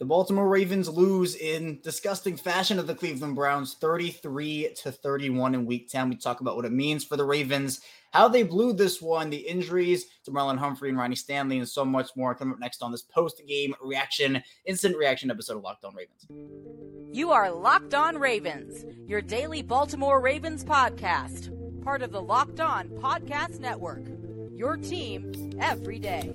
The Baltimore Ravens lose in disgusting fashion of the Cleveland Browns 33 to 31 in week 10. We talk about what it means for the Ravens, how they blew this one, the injuries to Marlon Humphrey and Ronnie Stanley, and so much more coming up next on this post game reaction, instant reaction episode of Locked On Ravens. You are Locked On Ravens, your daily Baltimore Ravens podcast, part of the Locked On Podcast Network. Your team every day.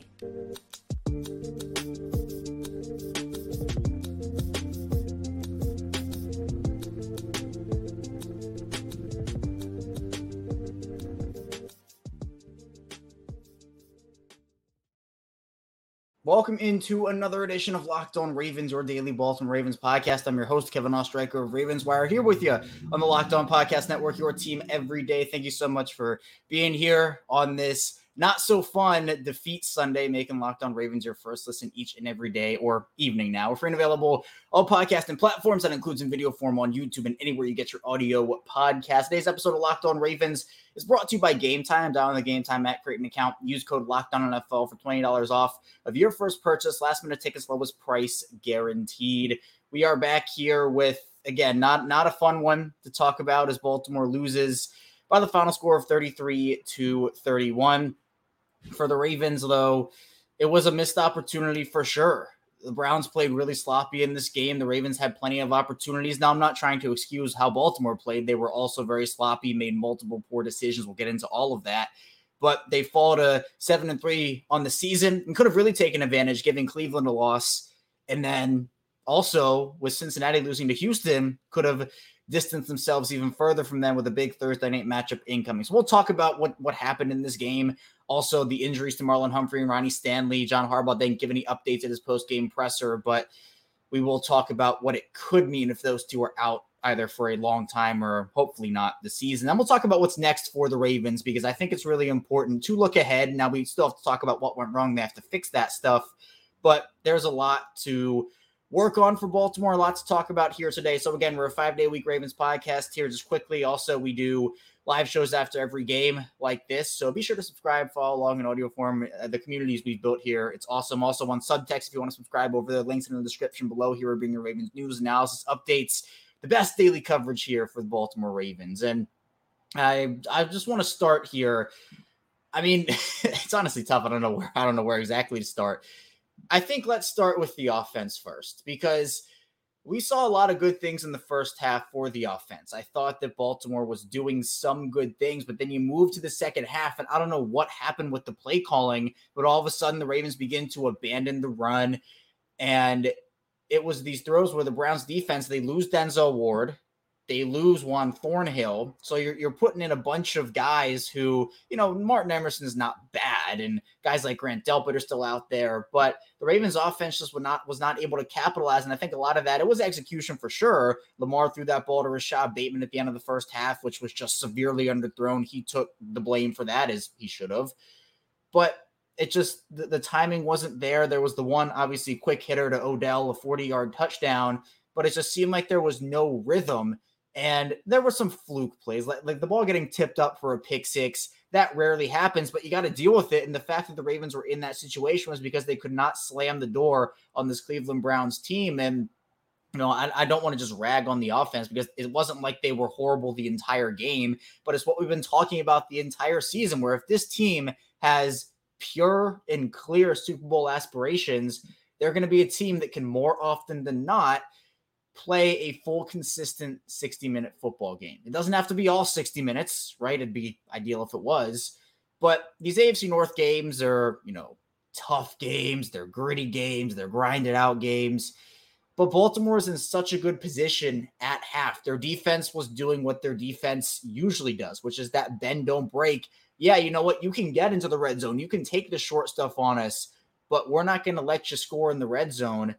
Welcome into another edition of Locked On Ravens, your daily Baltimore Ravens podcast. I'm your host, Kevin Oestreicher of Ravens Wire, here with you on the Locked On Podcast Network, your team every day. Thank you so much for being here on this not so fun defeat Sunday, making Locked On Ravens your first listen each and every day or evening now. We're free and available all podcasting platforms. That includes in video form on YouTube and anywhere you get your audio podcast. Today's episode of Locked On Ravens is brought to you by Game Time. Down the Game Time app, create an account, use code Locked On NFL for twenty dollars off of your first purchase. Last minute tickets, lowest price guaranteed. We are back here with again not not a fun one to talk about as Baltimore loses by the final score of 33 to 31. For the Ravens, though, it was a missed opportunity for sure. The Browns played really sloppy in this game. The Ravens had plenty of opportunities. Now, I'm not trying to excuse how Baltimore played. They were also very sloppy, made multiple poor decisions. We'll get into all of that. But they fall to seven and three on the season and could have really taken advantage, giving Cleveland a loss. And then also with Cincinnati losing to Houston, could have distance themselves even further from them with a big Thursday night matchup incoming. So we'll talk about what what happened in this game. Also, the injuries to Marlon Humphrey and Ronnie Stanley. John Harbaugh didn't give any updates at his post game presser, but we will talk about what it could mean if those two are out either for a long time or hopefully not the season. Then we'll talk about what's next for the Ravens because I think it's really important to look ahead. Now we still have to talk about what went wrong. They have to fix that stuff, but there's a lot to work on for Baltimore. Lots to talk about here today. So again, we're a five day week Ravens podcast here. Just quickly, also we do live shows after every game like this. So be sure to subscribe, follow along in audio form. Uh, the communities we've built here, it's awesome. Also on Subtext, if you want to subscribe over the links in the description below. Here we bring your Ravens news, analysis, updates, the best daily coverage here for the Baltimore Ravens. And I I just want to start here. I mean, it's honestly tough. I don't know where I don't know where exactly to start. I think let's start with the offense first because we saw a lot of good things in the first half for the offense. I thought that Baltimore was doing some good things, but then you move to the second half, and I don't know what happened with the play calling, but all of a sudden the Ravens begin to abandon the run. And it was these throws where the Browns defense, they lose Denzel Ward. They lose Juan Thornhill. So you're, you're putting in a bunch of guys who, you know, Martin Emerson is not bad, and guys like Grant Delpit are still out there. But the Ravens offense just was not was not able to capitalize. And I think a lot of that, it was execution for sure. Lamar threw that ball to Rashod Bateman at the end of the first half, which was just severely underthrown. He took the blame for that as he should have. But it just the, the timing wasn't there. There was the one obviously quick hitter to Odell, a 40 yard touchdown, but it just seemed like there was no rhythm and there were some fluke plays, like, like the ball getting tipped up for a pick six. That rarely happens, but you got to deal with it. And the fact that the Ravens were in that situation was because they could not slam the door on this Cleveland Browns team. And you know, I, I, don't want to just rag on the offense because it wasn't like they were horrible the entire game, but it's what we've been talking about the entire season. Where if this team has pure and clear Super Bowl aspirations, they're going to be a team that can more often than not play a full, consistent 60 minute football game. It doesn't have to be all 60 minutes, right? It'd be ideal if it was. But these AFC North games are, you know, tough games. They're gritty games. They're grinded out games. But Baltimore is in such a good position at half. Their defense was doing what their defense usually does, which is that bend, don't break. Yeah, you know what? You can get into the red zone. You can take the short stuff on us, but we're not going to let you score in the red zone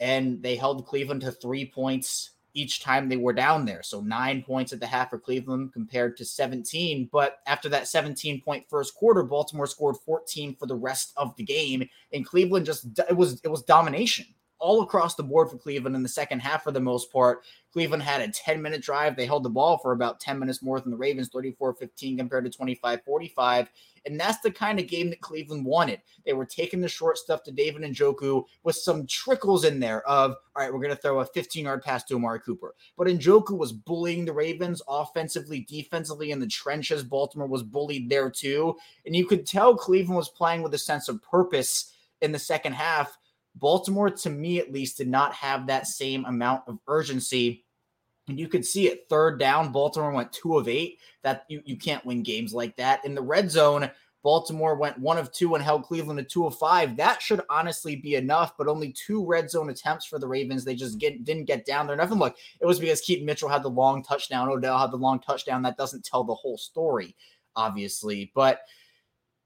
and they held Cleveland to three points each time they were down there. So nine points at the half for Cleveland compared to 17. But after that 17 point first quarter, Baltimore scored 14 for the rest of the game. And Cleveland just it was it was domination all across the board for Cleveland in the second half for the most part. Cleveland had a 10 minute drive. They held the ball for about 10 minutes more than the Ravens, 34 15 compared to 25 45. And that's the kind of game that Cleveland wanted. They were taking the short stuff to David Njoku with some trickles in there of, all right, we're going to throw a 15 yard pass to Amari Cooper. But Njoku was bullying the Ravens offensively, defensively in the trenches. Baltimore was bullied there too. And you could tell Cleveland was playing with a sense of purpose in the second half. Baltimore, to me at least, did not have that same amount of urgency. And you could see it third down. Baltimore went two of eight. That you, you can't win games like that. In the red zone, Baltimore went one of two and held Cleveland to two of five. That should honestly be enough, but only two red zone attempts for the Ravens. They just get, didn't get down there. Nothing look, it was because Keaton Mitchell had the long touchdown. Odell had the long touchdown. That doesn't tell the whole story, obviously. But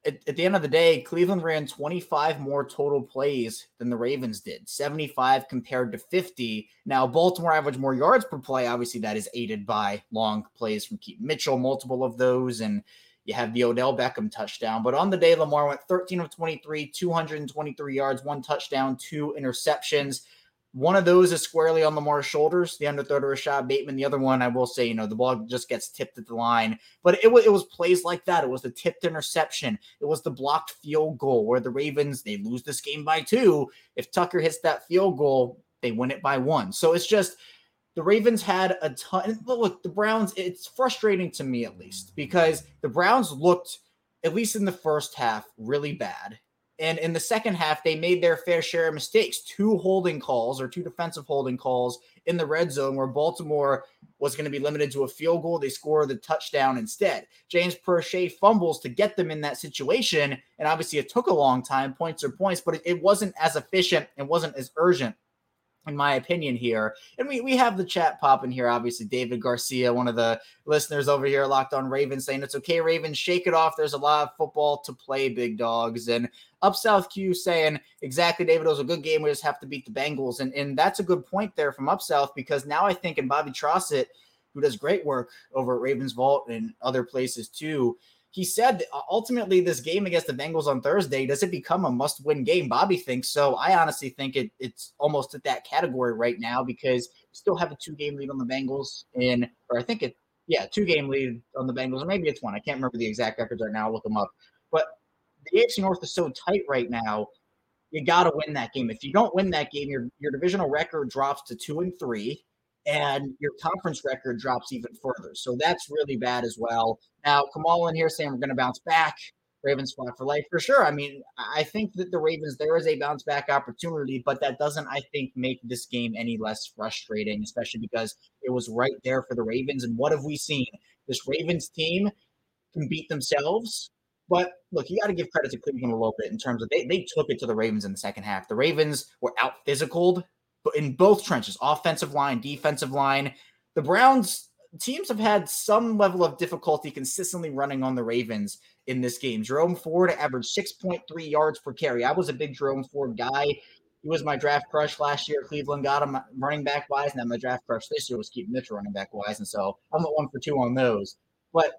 at, at, the end of the day, Cleveland ran 25 more total plays than the Ravens did, 75 compared to 50. Now, Baltimore averaged more yards per play. Obviously, that is aided by long plays from Keaton Mitchell, multiple of those, and you have the Odell Beckham touchdown. But on the day, Lamar went 13 of 23, 223 yards, one touchdown, two interceptions. One of those is squarely on Lamar's shoulders, the underthrow to Rashod Bateman. The other one, I will say, you know, the ball just gets tipped at the line. But it was, it was plays like that. It was the tipped interception. It was the blocked field goal where the Ravens, they lose this game by two. If Tucker hits that field goal, they win it by one. So it's just the Ravens had a ton. Look, the Browns, it's frustrating to me at least because the Browns looked, at least in the first half, really bad. And in the second half, they made their fair share of mistakes. Two holding calls or two defensive holding calls in the red zone where Baltimore was going to be limited to a field goal. They score the touchdown instead. James Proche fumbles to get them in that situation. And obviously, it took a long time, points are points, but it wasn't as efficient and wasn't as urgent in my opinion here. And we, we have the chat popping here. Obviously, David Garcia, one of the listeners over here, locked on Ravens, saying it's okay, Ravens, shake it off. There's a lot of football to play, big dogs. And up South Q saying exactly, David, it was a good game. We just have to beat the Bengals. And, and that's a good point there from up South because now I think, and Bobby Trossett, who does great work over at Ravens Vault and other places too, he said ultimately this game against the Bengals on Thursday does it become a must-win game? Bobby thinks so. I honestly think it, it's almost at that category right now because we still have a two-game lead on the Bengals in, or I think it, yeah, two-game lead on the Bengals, or maybe it's one. I can't remember the exact records right now. I'll look them up. But the AFC North is so tight right now. You got to win that game. If you don't win that game, your your divisional record drops to two and three and your conference record drops even further. So that's really bad as well. Now, Kamal in here saying we're going to bounce back. Ravens fly for life for sure. I mean, I think that the Ravens there is a bounce back opportunity, but that doesn't, I think, make this game any less frustrating, especially because it was right there for the Ravens. And what have we seen? This Ravens team can beat themselves. But look, you got to give credit to Cleveland a little bit in terms of they, they took it to the Ravens in the second half. The Ravens were out physicaled in both trenches, offensive line, defensive line. The Browns teams have had some level of difficulty consistently running on the Ravens in this game. Jerome Ford averaged 6.3 yards per carry. I was a big Jerome Ford guy. He was my draft crush last year. Cleveland got him running back wise, and then my draft crush this year was Keaton Mitchell running back wise. And so I'm at one for two on those. But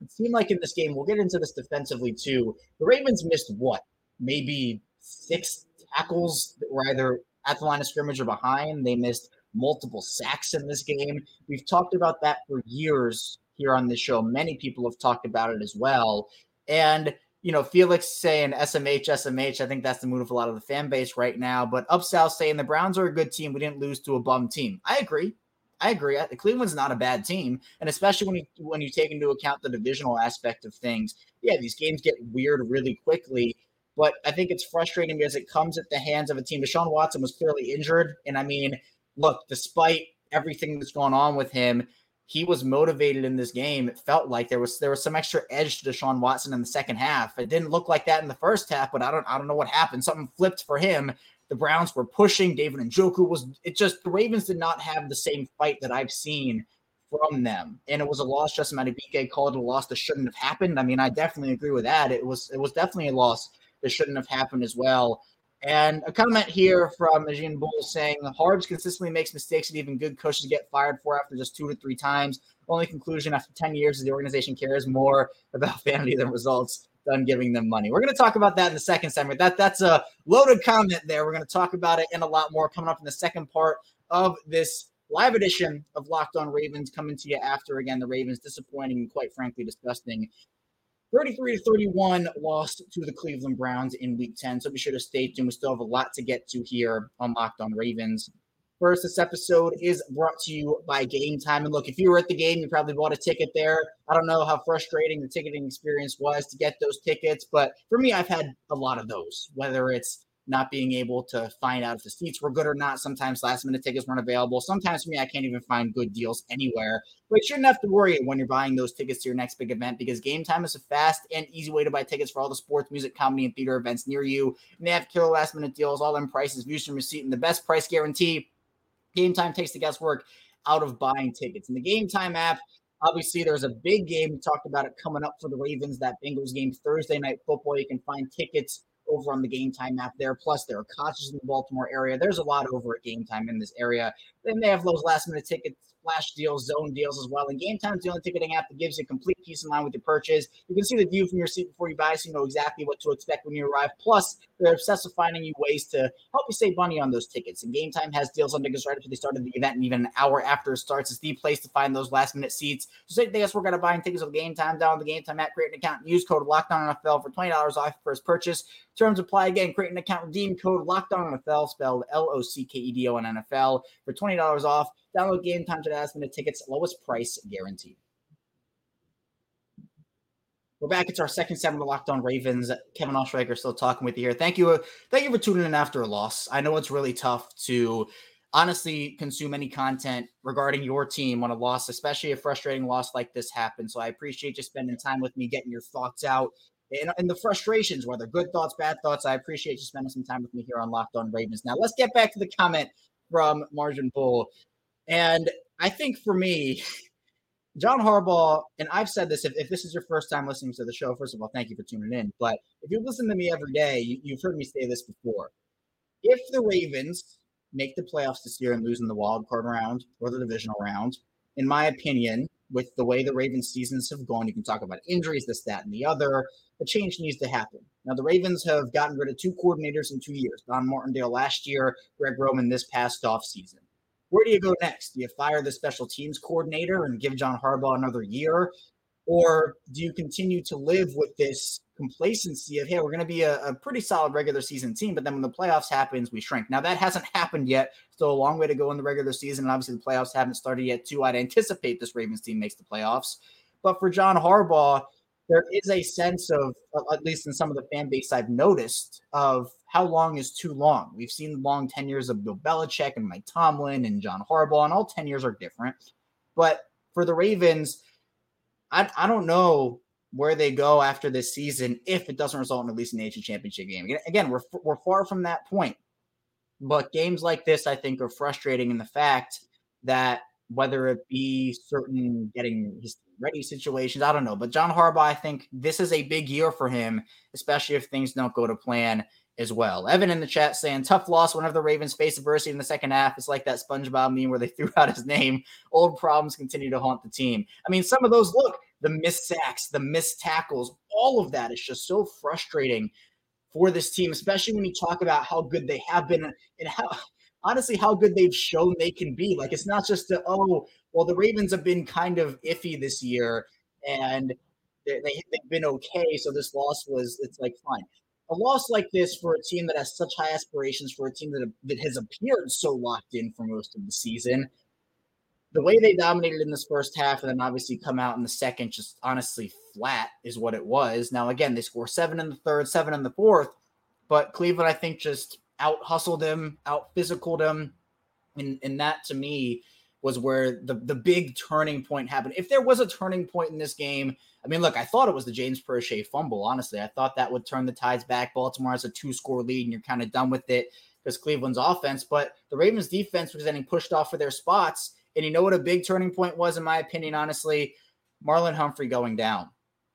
it seemed like in this game, we'll get into this defensively too. The Ravens missed what? Maybe six tackles that were either at the line of scrimmage or behind. They missed multiple sacks in this game. We've talked about that for years here on this show. Many people have talked about it as well. And, you know, Felix saying SMH, SMH, I think that's the mood of a lot of the fan base right now. But Up South saying the Browns are a good team. We didn't lose to a bum team. I agree. I agree. Cleveland's not a bad team, and especially when you when you take into account the divisional aspect of things. Yeah, these games get weird really quickly, but I think it's frustrating because it comes at the hands of a team. Deshaun Watson was clearly injured. And I mean, look, despite everything that's going on with him, he was motivated in this game. It felt like there was there was some extra edge to Deshaun Watson in the second half. It didn't look like that in the first half, but I don't I don't know what happened. Something flipped for him. The Browns were pushing. David Njoku was it just the Ravens did not have the same fight that I've seen from them. And it was a loss. Justin Madubuike called it a loss that shouldn't have happened. I mean, I definitely agree with that. It was it was definitely a loss that shouldn't have happened as well. And a comment here from Najin Bull saying Harbs consistently makes mistakes that even good coaches get fired for after just two to three times. Only conclusion after 10 years is the organization cares more about vanity than results. than giving them money. We're going to talk about that in the second segment. That that's a loaded comment there. We're going to talk about it and a lot more coming up in the second part of this live edition of Locked On Ravens coming to you after again the Ravens disappointing and quite frankly disgusting 33 to 31 lost to the Cleveland Browns in week 10. So be sure to stay tuned. We still have a lot to get to here on Locked On Ravens. First, this episode is brought to you by Game Time. And look, if you were at the game, you probably bought a ticket there. I don't know how frustrating the ticketing experience was to get those tickets, but for me, I've had a lot of those, whether it's not being able to find out if the seats were good or not. Sometimes last minute tickets weren't available. Sometimes for me, I can't even find good deals anywhere. But you shouldn't have to worry when you're buying those tickets to your next big event because Game Time is a fast and easy way to buy tickets for all the sports, music, comedy, and theater events near you. And they have killer last minute deals, all them prices, views from your seat, and the best price guarantee. Game Time takes the guesswork out of buying tickets. In the Game Time app, Obviously, there's a big game. We talked about it coming up for the Ravens, that Bengals game Thursday night football. You can find tickets over on the game time app there. Plus, there are concerts in the Baltimore area. There's a lot over at game time in this area. They have those last minute tickets, flash deals, zone deals as well. And game time is the only ticketing app that gives you complete peace of mind with your purchase. You can see the view from your seat before you buy, so you know exactly what to expect when you arrive. Plus, they're obsessed with finding you ways to help you save money on those tickets. And game time has deals on tickets right after they started the event and even an hour after it starts. It's the place to find those last minute seats. So say they guess we're gonna buy tickets with game time down the game time app, create an account, use code Locked On NFL for $20 off first purchase. Terms apply again. Create an account, redeem code Locked On NFL, spelled L O C K E D O N NFL for twenty dollars off. Download Game Time to last minute tickets, lowest price guaranteed. We're back. It's our second segment of Locked On Ravens. Kevin Oestreicher still talking with you here. Thank you, uh, thank you for tuning in after a loss. I know it's really tough to honestly consume any content regarding your team on a loss, especially a frustrating loss like this happened. So I appreciate you spending time with me, getting your thoughts out and, and the frustrations, whether good thoughts, bad thoughts. I appreciate you spending some time with me here on Locked On Ravens. Now, let's get back to the comment from Margin Bull. And I think for me, John Harbaugh, and I've said this if, if this is your first time listening to the show, first of all, thank you for tuning in. But if you listen to me every day, you, you've heard me say this before. If the Ravens make the playoffs this year and lose in the wild card round or the divisional round, in my opinion, with the way the Ravens seasons have gone, you can talk about injuries, this, that, and the other a change needs to happen. Now, the Ravens have gotten rid of two coordinators in two years Don Martindale last year, Greg Roman this past offseason. Where do you go next? Do you fire the special teams coordinator and give John Harbaugh another year? Or do you continue to live with this complacency of, hey, we're going to be a, a, pretty solid regular season team, but then when the playoffs happens, we shrink. Now, that hasn't happened yet. Still a long way to go in the regular season. And obviously, the playoffs haven't started yet, too. I'd anticipate this Ravens team makes the playoffs. But for John Harbaugh, there is a sense of, uh, at least in some of the fan base I've noticed, of how long is too long. We've seen long tenures of Bill Belichick and Mike Tomlin and John Harbaugh, and all tenures are different. But for the Ravens, I, I don't know where they go after this season if it doesn't result in at least an nation championship game. Again, we're, we're far from that point. But games like this, I think, are frustrating in the fact that whether it be certain getting ready situations. I don't know. But John Harbaugh, I think this is a big year for him, especially if things don't go to plan as well. Evan in the chat saying tough loss whenever the Ravens face adversity in the second half. It's like that SpongeBob meme where they threw out his name. Old problems continue to haunt the team. I mean, some of those look the missed sacks, the missed tackles, all of that is just so frustrating for this team, especially when you talk about how good they have been and how honestly how good they've shown they can be. Like it's not just the oh, well, the Ravens have been kind of iffy this year and they, have been okay. So this loss was it's like fine. A loss like this for a team that has such high aspirations, for a team that that has appeared so locked in for most of the season, the way they dominated in this first half and then obviously come out in the second, just honestly flat is what it was. Now again, they score seven in the third, seven in the fourth, but Cleveland I think just out hustled them, out physicaled them. And, and that to me was where the, the big turning point happened. If there was a turning point in this game, I mean, look, I thought it was the James Proche fumble, honestly. I thought that would turn the tides back. Baltimore has a two score lead and you're kind of done with it because Cleveland's offense, but the Ravens defense was getting pushed off for their spots. And you know what a big turning point was, in my opinion, honestly? Marlon Humphrey going down.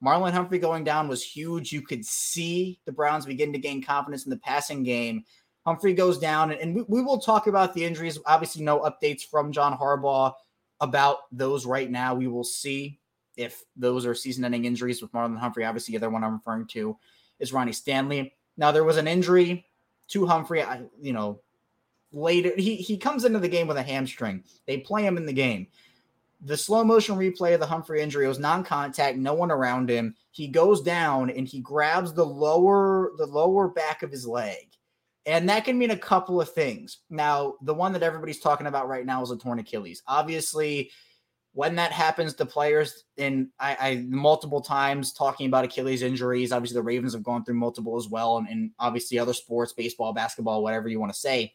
Marlon Humphrey going down was huge. You could see the Browns begin to gain confidence in the passing game. Humphrey goes down, and we, we will talk about the injuries. Obviously, no updates from John Harbaugh about those right now. We will see if those are season ending injuries with Marlon Humphrey. Obviously, the other one I'm referring to is Ronnie Stanley. Now, there was an injury to Humphrey, I, you know, later. He, he comes into the game with a hamstring. They play him in the game. The slow motion replay of the Humphrey injury was non contact, no one around him. He goes down and he grabs the lower the lower back of his leg. And that can mean a couple of things. Now, the one that everybody's talking about right now is a torn Achilles. Obviously, when that happens to players, and I, I, multiple times talking about Achilles injuries. Obviously, the Ravens have gone through multiple as well, and, and obviously other sports, baseball, basketball, whatever you want to say.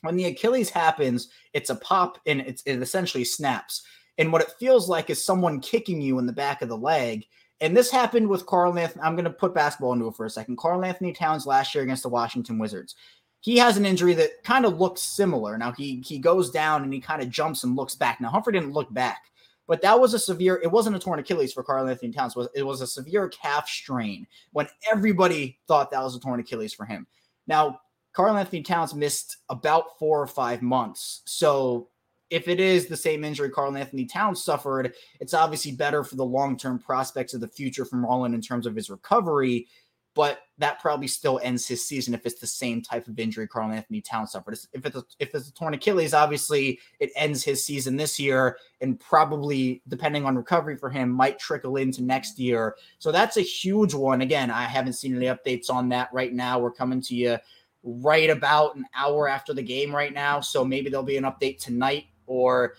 When the Achilles happens, it's a pop and it's, it essentially snaps. And what it feels like is someone kicking you in the back of the leg. And this happened with Karl Anthony. I'm going to put basketball into it for a second. Karl-Anthony Towns last year against the Washington Wizards he has an injury that kind of looks similar. Now he he goes down and he kind of jumps and looks back. Now Humphrey didn't look back, but that was a severe. It wasn't a torn Achilles for Karl-Anthony Towns. Was it was a severe calf strain when everybody thought that was a torn Achilles for him. Now Karl-Anthony Towns missed about four or five months. So if it is the same injury Karl-Anthony Towns suffered, it's obviously better for the long term prospects of the future from Rollin in terms of his recovery but that probably still ends his season if it's the same type of injury Karl-Anthony Towns suffered. If it's a, if it's a torn Achilles, obviously it ends his season this year, and probably depending on recovery for him, might trickle into next year. So that's a huge one. Again, I haven't seen any updates on that right now. We're coming to you right about an hour after the game right now, so maybe there'll be an update tonight or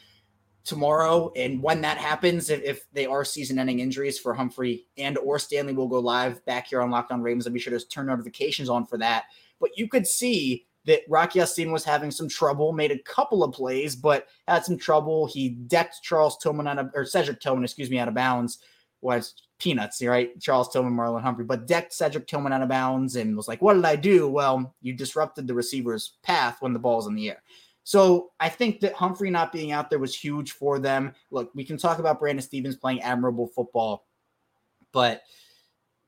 tomorrow. And when that happens, if, if they are season-ending injuries for Humphrey and or Stanley, we'll go live back here on Locked On Ravens. And be sure to turn notifications on for that. But you could see that Rocky Ya-Sin was having some trouble, made a couple of plays, but had some trouble. He decked Charles Tillman out of, or Cedric Tillman, excuse me, out of bounds. Was peanuts, right? Charles Tillman, Marlon Humphrey, but decked Cedric Tillman out of bounds and was like, "What did I do?" Well, you disrupted the receiver's path when the ball's in the air. So I think that Humphrey not being out there was huge for them. Look, we can talk about Brandon Stephens playing admirable football, but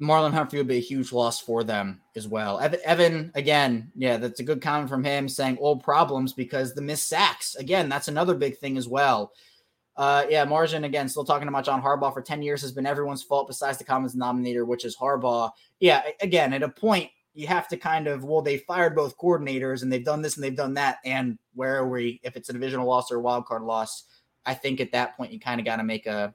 Marlon Humphrey would be a huge loss for them as well. Evan, again, yeah, that's a good comment from him saying old problems because the missed sacks. Again, that's another big thing as well. Uh, yeah, Margin again, still talking about John Harbaugh for 10 years has been everyone's fault besides the common denominator, which is Harbaugh. Yeah, again, at a point, you have to kind of well they fired both coordinators and they've done this and they've done that. And where are we if it's a divisional loss or a wild card loss i think at that point you kind of got to make a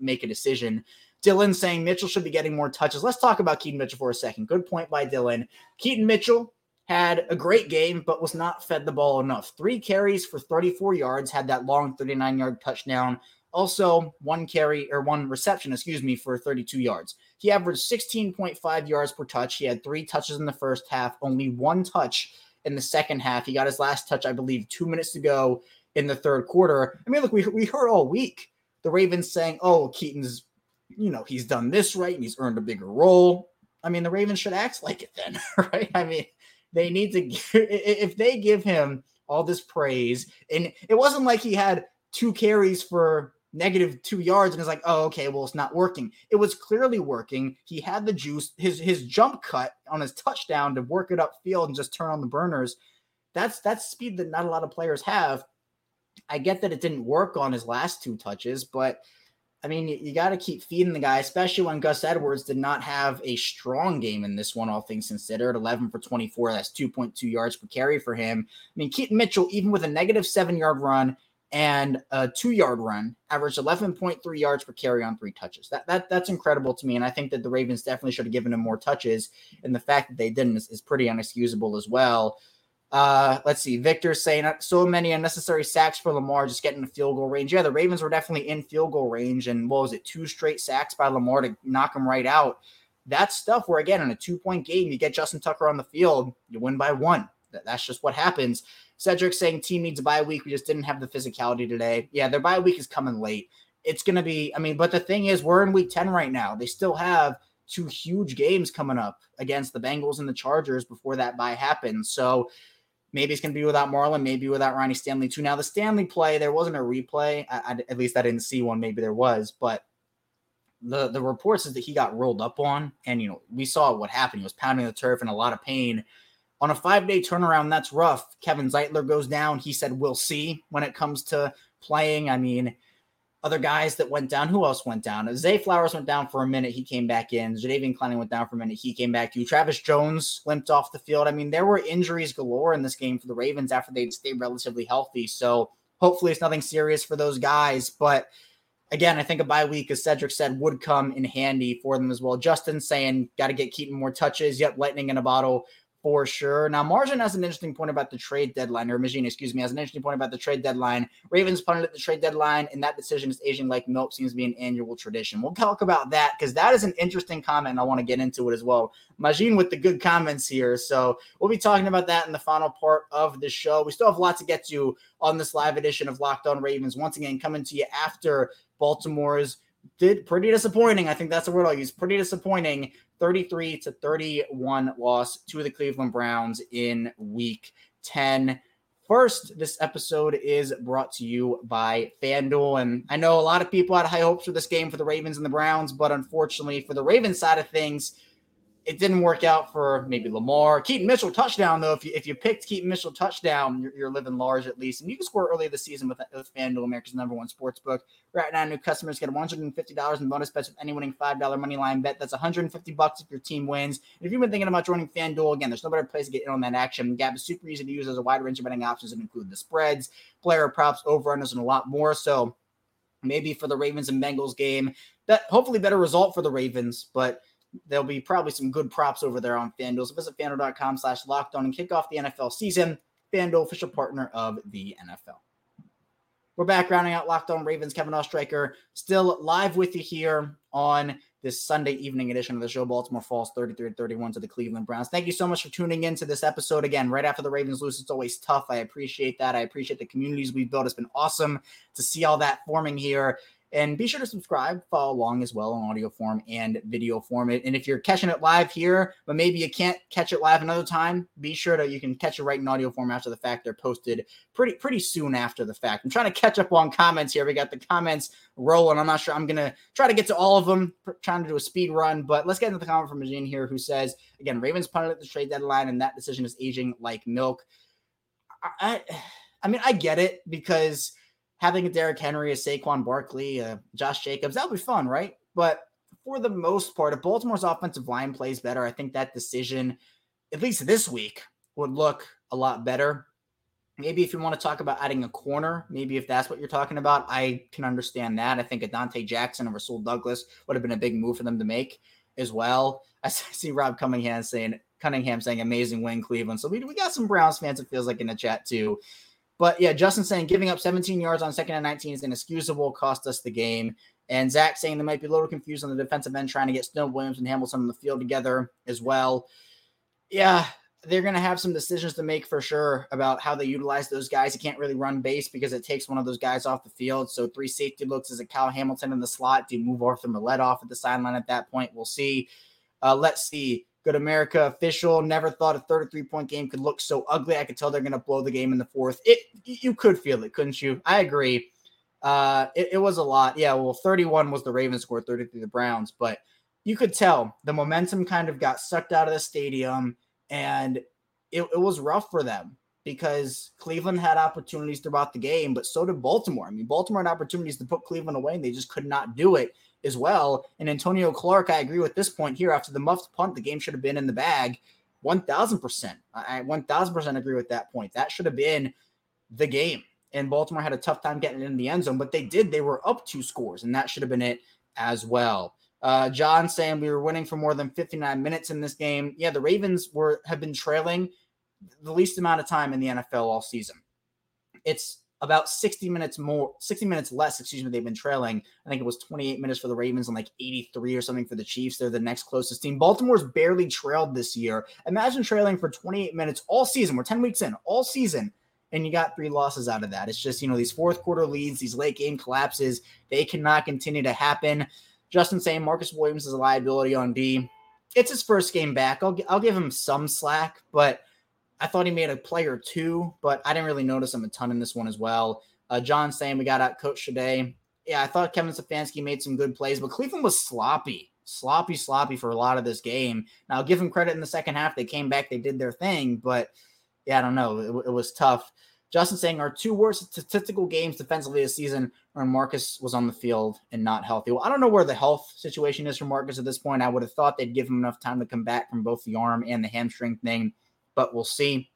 make a decision. Dylan saying mitchell should be getting more touches. Let's talk about keaton mitchell for a second. Good point by dylan. Keaton mitchell had a great game but was not fed the ball enough. Three carries for 34 yards had that long 39 yard touchdown. Also one carry or one reception excuse me for 32 yards he averaged 16.5 yards per touch. He had three touches in the first half, only one touch in the second half. He got his last touch, I believe, two minutes to go in the third quarter. I mean, look, we, we heard all week the Ravens saying, oh, Keaton's, you know, he's done this right and he's earned a bigger role. I mean, the Ravens should act like it then, right? I mean, they need to, if they give him all this praise, and it wasn't like he had two carries for negative two yards and it's like, oh, okay, well, it's not working. It was clearly working. He had the juice, his his jump cut on his touchdown to work it up field and just turn on the burners. That's that's speed that not a lot of players have. I get that it didn't work on his last two touches, but I mean, you, you got to keep feeding the guy, especially when Gus Edwards did not have a strong game in this one, all things considered. 11 for 24, that's 2.2 yards per carry for him. I mean, Keaton Mitchell, even with a negative seven yard run, and a two yard run, averaged 11.3 yards per carry on three touches. That, that That's incredible to me. And I think that the Ravens definitely should have given him more touches. And the fact that they didn't is, is pretty unexcusable as well. Uh, let's see. Victor saying uh, so many unnecessary sacks for Lamar, just getting the field goal range. Yeah, the Ravens were definitely in field goal range. And what was it? Two straight sacks by Lamar to knock him right out. That's stuff where, again, in a two point game, you get Justin Tucker on the field, you win by one. That's just what happens. Cedric saying team needs a bye week. We just didn't have the physicality today. Yeah, their bye week is coming late. It's going to be, I mean, but the thing is, we're in week 10 right now. They still have two huge games coming up against the Bengals and the Chargers before that bye happens. So maybe it's going to be without Marlon, maybe without Ronnie Stanley too. Now, the Stanley play, there wasn't a replay. I, I, at least I didn't see one. Maybe there was, but the the reports is that he got rolled up on, and you know we saw what happened. He was pounding the turf in a lot of pain on a five day turnaround, that's rough. Kevin Zeitler goes down. He said, We'll see when it comes to playing. I mean, other guys that went down. Who else went down? Zay Flowers went down for a minute. He came back in. Jadeveon Clowney went down for a minute. He came back too. Travis Jones limped off the field. I mean, there were injuries galore in this game for the Ravens after they'd stayed relatively healthy. So hopefully it's nothing serious for those guys. But again, I think a bye week, as Cedric said, would come in handy for them as well. Justin saying, got to get Keaton more touches. Yep, lightning in a bottle for sure. Now, Margin has an interesting point about the trade deadline, or Magine, excuse me, has an interesting point about the trade deadline. Ravens punted at the trade deadline, and that decision is aging like milk seems to be an annual tradition. We'll talk about that because that is an interesting comment. I want to get into it as well. Magine with the good comments here. So we'll be talking about that in the final part of the show. We still have a lot to get to on this live edition of Locked On Ravens. Once again, coming to you after Baltimore's did pretty disappointing. I think that's the word I'll use. Pretty disappointing 33 to 31 loss to the Cleveland Browns in week 10. First, this episode is brought to you by FanDuel. And I know a lot of people had high hopes for this game for the Ravens and the Browns, but unfortunately, for the Ravens side of things, it didn't work out for maybe Lamar. Keaton Mitchell touchdown, though. If you, if you picked Keaton Mitchell touchdown, you're, you're living large at least. And you can score early this season with, with FanDuel, America's number one sports book. Right now, new customers get $150 in bonus bets with any winning $5 money line bet. That's 150 bucks if your team wins. And if you've been thinking about joining FanDuel, again, there's no better place to get in on that action. Gap is super easy to use. There's a wide range of betting options that include the spreads, player props, over-unders, and a lot more. So maybe for the Ravens and Bengals game, that hopefully better result for the Ravens, but – there'll be probably some good props over there on FanDuel. So visit FanDuel.com slash lockdown and kick off the NFL season. FanDuel, official partner of the NFL. We're back rounding out Locked On Ravens. Kevin Oestreicher still live with you here on this Sunday evening edition of the show. Baltimore falls 33 31 to the Cleveland Browns. Thank you so much for tuning in to this episode. Again, right after the Ravens lose, it's always tough. I appreciate that. I appreciate the communities we've built. It's been awesome to see all that forming here. And be sure to subscribe, follow along as well in audio form and video form. And if you're catching it live here, but maybe you can't catch it live another time, be sure to you can catch it right in audio form after the fact. They're posted pretty pretty soon after the fact. I'm trying to catch up on comments here. We got the comments rolling. I'm not sure I'm gonna try to get to all of them, trying to do a speed run. But let's get into the comment from Eugene here, who says again, Ravens punted at the trade deadline, and that decision is aging like milk. I, I mean, I get it because having a Derrick Henry, a Saquon Barkley, a Josh Jacobs, that would be fun, right? But for the most part, if Baltimore's offensive line plays better, I think that decision, at least this week, would look a lot better. Maybe if you want to talk about adding a corner, maybe if that's what you're talking about, I can understand that. I think a Donte Jackson or Rasul Douglas would have been a big move for them to make as well. I see Rob Cunningham saying Cunningham saying amazing win Cleveland. So we, we got some Browns fans, it feels like in the chat too. But yeah, Justin saying giving up 17 yards on second and 19 is inexcusable, cost us the game. And Zach saying they might be a little confused on the defensive end trying to get Snow Williams and Hamilton on the field together as well. Yeah, they're going to have some decisions to make for sure about how they utilize those guys. You can't really run base because it takes one of those guys off the field. So three safety looks as a Kyle Hamilton in the slot. Do you move Arthur Maulet off at the sideline at that point? We'll see. Uh, let's see. Good America official. Never thought a 33 point game could look so ugly. I could tell they're going to blow the game in the fourth. It you could feel it, couldn't you? I agree. Uh, it, it was a lot. Yeah. Well, 31 was the Ravens score, 33 the Browns, but you could tell the momentum kind of got sucked out of the stadium, and it, it was rough for them because Cleveland had opportunities throughout the game, but so did Baltimore. I mean, Baltimore had opportunities to put Cleveland away, and they just could not do it as well. And Antonio Clark, I agree with this point here. After the muffed punt, the game should have been in the bag. 1000%. I 1000% agree with that point. That should have been the game. And Baltimore had a tough time getting in the end zone, but they did. They were up two scores, and that should have been it as well. Uh, John saying we were winning for more than 59 minutes in this game. Yeah, the Ravens were have been trailing the least amount of time in the NFL all season. It's about 60 minutes more, 60 minutes less, excuse me, they've been trailing. I think it was 28 minutes for the Ravens and like 83 or something for the Chiefs. They're the next closest team. Baltimore's barely trailed this year. Imagine trailing for 28 minutes all season. We're 10 weeks in, all season, and you got three losses out of that. It's just, you know, these fourth quarter leads, these late game collapses, they cannot continue to happen. Justin saying Marcus Williams is a liability on D. It's his first game back. I'll, I'll give him some slack, but I thought he made a play or two, but I didn't really notice him a ton in this one as well. Uh, John saying we got out coach today. Yeah, I thought Kevin Stefanski made some good plays, but Cleveland was sloppy, sloppy, sloppy for a lot of this game. Now, give him credit in the second half. They came back, they did their thing, but yeah, I don't know. It, it was tough. Justin saying our two worst statistical games defensively this season when Marcus was on the field and not healthy. Well, I don't know where the health situation is for Marcus at this point. I would have thought they'd give him enough time to come back from both the arm and the hamstring thing, but we'll see.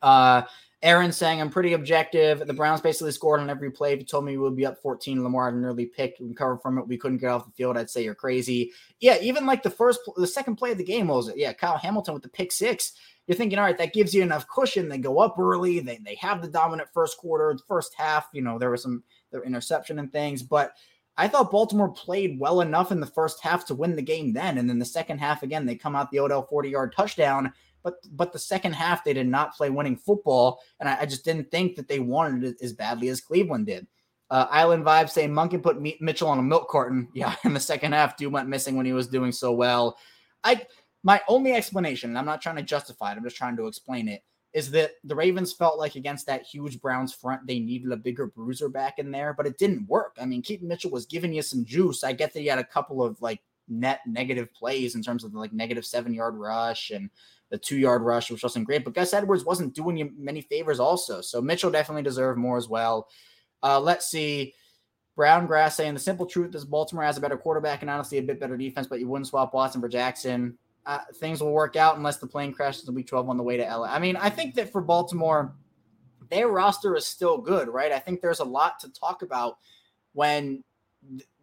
Uh, Aaron saying I'm pretty objective. The Browns basically scored on every play. If you told me we would be up 14, Lamar had an early pick, recovered from it. We couldn't get off the field. I'd say you're crazy. Yeah, even like the first, the second play of the game was it? Yeah, Kyle Hamilton with the pick six. You're thinking, all right, that gives you enough cushion. They go up early. They they have the dominant first quarter, first half. You know there was some their interception and things, but I thought Baltimore played well enough in the first half to win the game then. And then the second half, again, they come out the Odell 40 yard touchdown but but the second half they did not play winning football, and I, I just didn't think that they wanted it as badly as Cleveland did. Uh, Island Vibe saying Monken put Mitchell on a milk carton. Yeah, in the second half, Dude went missing when he was doing so well. I my only explanation, I'm not trying to justify it, I'm just trying to explain it, is that the Ravens felt like against that huge Browns front, they needed a bigger bruiser back in there, but it didn't work. I mean, Keaton Mitchell was giving you some juice. I get that he had a couple of like net negative plays in terms of the, like negative seven yard rush and the two yard rush, which wasn't great. But Gus Edwards wasn't doing you many favors also. So Mitchell definitely deserved more as well. Uh, let's see. Brown Grass saying the simple truth is Baltimore has a better quarterback and honestly a bit better defense, but you wouldn't swap Watson for Jackson. Uh, things will work out unless the plane crashes in week 12 on the way to LA. I mean, I think that for Baltimore, their roster is still good, right? I think there's a lot to talk about when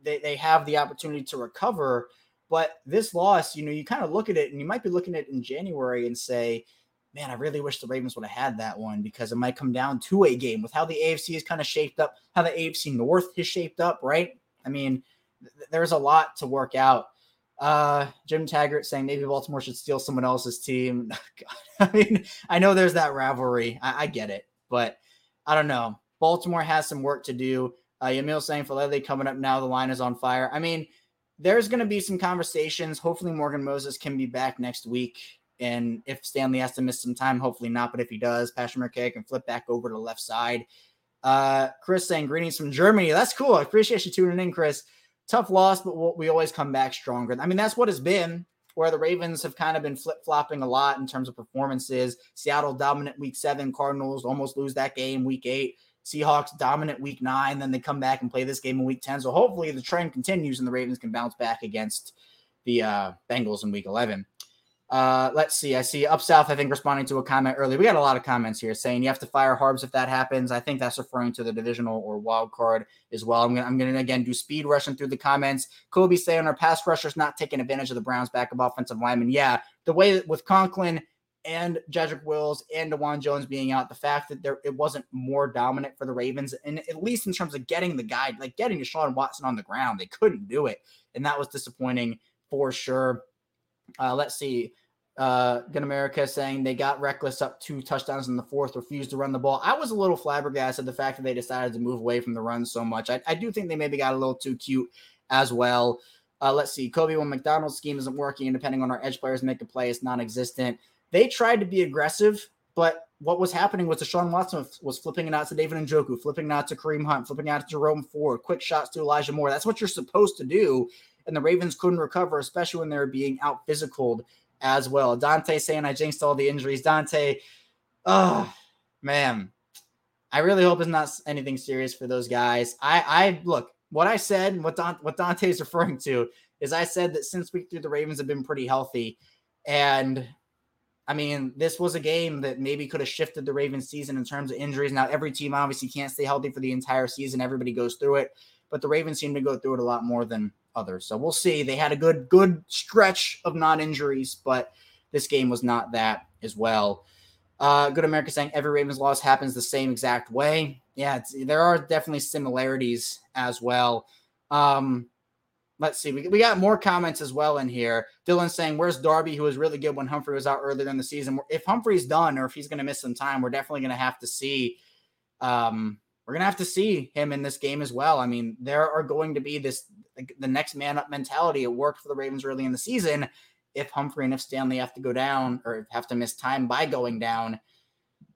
they, they have the opportunity to recover. But this loss, you know, you kind of look at it and you might be looking at it in January and say, man, I really wish the Ravens would have had that one because it might come down to a game with how the AFC is kind of shaped up, how the AFC North is shaped up, right? I mean, th- there's a lot to work out. Uh, Jim Taggart saying maybe Baltimore should steal someone else's team. I mean, I know there's that rivalry. I, I, get it, but I don't know. Baltimore has some work to do. Uh, Yamil saying Faalele coming up now. The line is on fire. I mean, there's going to be some conversations. Hopefully, Morgan Moses can be back next week. And if Stanley has to miss some time, hopefully not. But if he does, Patrick Mekari can flip back over to the left side. Uh, Chris saying greetings from Germany. That's cool. I appreciate you tuning in, Chris. Tough loss, but we always come back stronger. I mean, that's what it's been. Where the Ravens have kind of been flip flopping a lot in terms of performances. Seattle dominant week seven, Cardinals almost lose that game week eight. Seahawks dominant week nine, then they come back and play this game in week 10. So hopefully the trend continues and the Ravens can bounce back against the uh, Bengals in week 11. Uh, let's see. I see up south, I think, responding to a comment earlier. We got a lot of comments here saying you have to fire Harbs if that happens. I think that's referring to the divisional or wild card as well. I'm gonna, I'm gonna again do speed rushing through the comments. Kobe saying our pass rushers not taking advantage of the Browns backup offensive lineman. Yeah, the way with Conklin and Jedrick Wills and Dawand Jones being out, the fact that there it wasn't more dominant for the Ravens, and at least in terms of getting the guy, like getting Deshaun Watson on the ground, they couldn't do it, and that was disappointing for sure. Uh, let's see. Uh, Good America saying they got reckless up two touchdowns in the fourth, refused to run the ball. I was a little flabbergasted the fact that they decided to move away from the run so much. I, I do think they maybe got a little too cute as well. Uh, let's see. Kobe, when Macdonald's scheme isn't working, and depending on our edge players make a play, it's non-existent. They tried to be aggressive, but what was happening was Deshaun Watson was flipping it out to David Njoku, flipping it out to Kareem Hunt, flipping out to Jerome Ford, quick shots to Elijah Moore. That's what you're supposed to do. And the Ravens couldn't recover, especially when they were being out physicaled as well. Dante saying I jinxed all the injuries. Dante, oh man, I really hope it's not anything serious for those guys. I, I look what I said, what Don, what Dante's referring to is I said that since week three the Ravens have been pretty healthy, and I mean, this was a game that maybe could have shifted the Ravens season in terms of injuries. Now, every team obviously can't stay healthy for the entire season. Everybody goes through it, but the Ravens seem to go through it a lot more than others. So we'll see. They had a good, good stretch of non-injuries, but this game was not that as well. Uh, Good America saying every Ravens loss happens the same exact way. Yeah, there are definitely similarities as well. Um, let's see. We, we got more comments as well in here. Dylan saying, Where's Darby, who was really good when Humphrey was out earlier in the season? If Humphrey's done or if he's going to miss some time, we're definitely going to have to see. Um, we're going to have to see him in this game as well. I mean, there are going to be this the next man up mentality. It worked for the Ravens early in the season. If Humphrey and if Stanley have to go down or have to miss time by going down,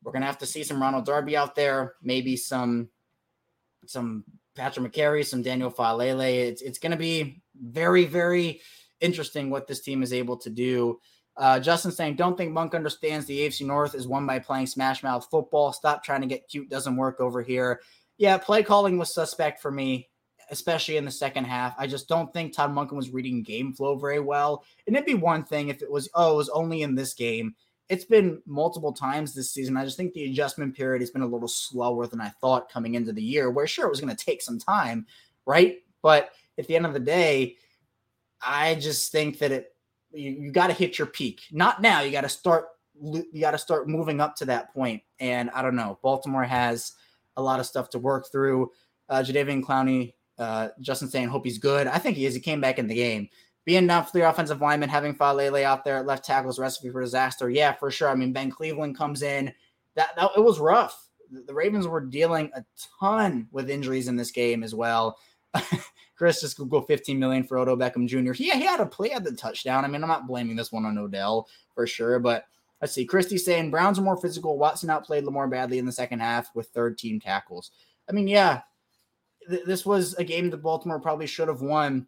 we're to have to see some Ronald Darby out there, maybe some some Patrick Mekari, some Daniel Faalele. It's it's to be very very interesting what this team is able to do. Uh, Justin saying, don't think Monk understands the AFC North is won by playing smash mouth football. Stop trying to get cute. Doesn't work over here. Yeah, play calling was suspect for me, especially in the second half. I just don't think Todd Monken was reading game flow very well. And it'd be one thing if it was, oh, it was only in this game. It's been multiple times this season. I just think the adjustment period has been a little slower than I thought coming into the year, where sure, it was going to take some time, right? But at the end of the day, I just think that it you, you got to hit your peak. Not now. You got to start. You got to start moving up to that point. And I don't know. Baltimore has a lot of stuff to work through. Uh, Jadeveon Clowney, uh, Justin saying, hope he's good. I think he is. He came back in the game. Being down for the offensive lineman, having Faalele out there at left tackle's recipe for disaster. Yeah, for sure. I mean, Ben Cleveland comes in. That, that it was rough. The Ravens were dealing a ton with injuries in this game as well. Chris just Google 15 million for Odell Beckham Jr. He, he had a play at the touchdown. I mean, I'm not blaming this one on Odell for sure, but let's see. Christie saying Browns are more physical. Watson outplayed Lamar badly in the second half with third team tackles. I mean, yeah, th- this was a game that Baltimore probably should have won,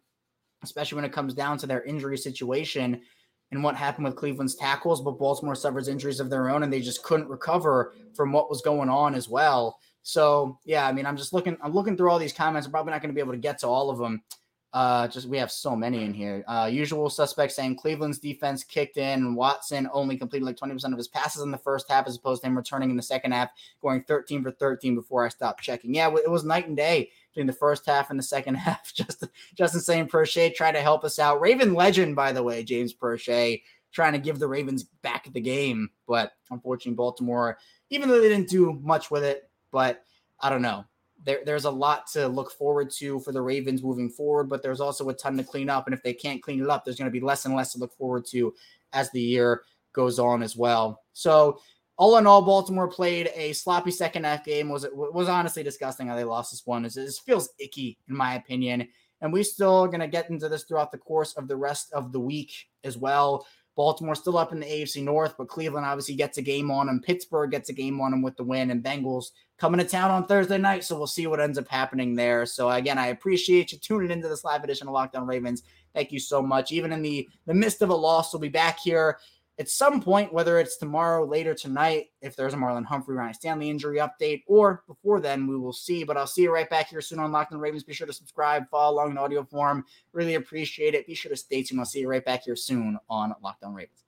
especially when it comes down to their injury situation and what happened with Cleveland's tackles. But Baltimore suffers injuries of their own and they just couldn't recover from what was going on as well. So yeah, I mean, I'm just looking. I'm looking through all these comments. I'm probably not going to be able to get to all of them. Uh, just we have so many in here. Uh, usual suspects saying Cleveland's defense kicked in. And Watson only completed like 20% of his passes in the first half, as opposed to him returning in the second half, going 13 for 13 before I stopped checking. Yeah, it was night and day between the first half and the second half. Just Justin saying Proche tried to help us out. Raven legend, by the way, James Proche trying to give the Ravens back the game, but unfortunately, Baltimore, even though they didn't do much with it, but I don't know. There, there's a lot to look forward to for the Ravens moving forward, but there's also a ton to clean up. And if they can't clean it up, there's going to be less and less to look forward to as the year goes on as well. So, all in all, Baltimore played a sloppy second half game. Was it was honestly disgusting how they lost this one. It feels icky in my opinion, and we still going to get into this throughout the course of the rest of the week as well. Baltimore still up in the AFC North, but Cleveland obviously gets a game on them. Pittsburgh gets a game on them with the win, and Bengals coming to town on Thursday night. So we'll see what ends up happening there. So again, I appreciate you tuning into this live edition of Locked On Ravens. Thank you so much. Even in the the midst of a loss, we'll be back here at some point, whether it's tomorrow, later tonight, if there's a Marlon Humphrey, Ronnie Stanley injury update, or before then, we will see. But I'll see you right back here soon on Locked On Ravens. Be sure to subscribe, follow along in audio form. Really appreciate it. Be sure to stay tuned. I'll see you right back here soon on Locked On Ravens.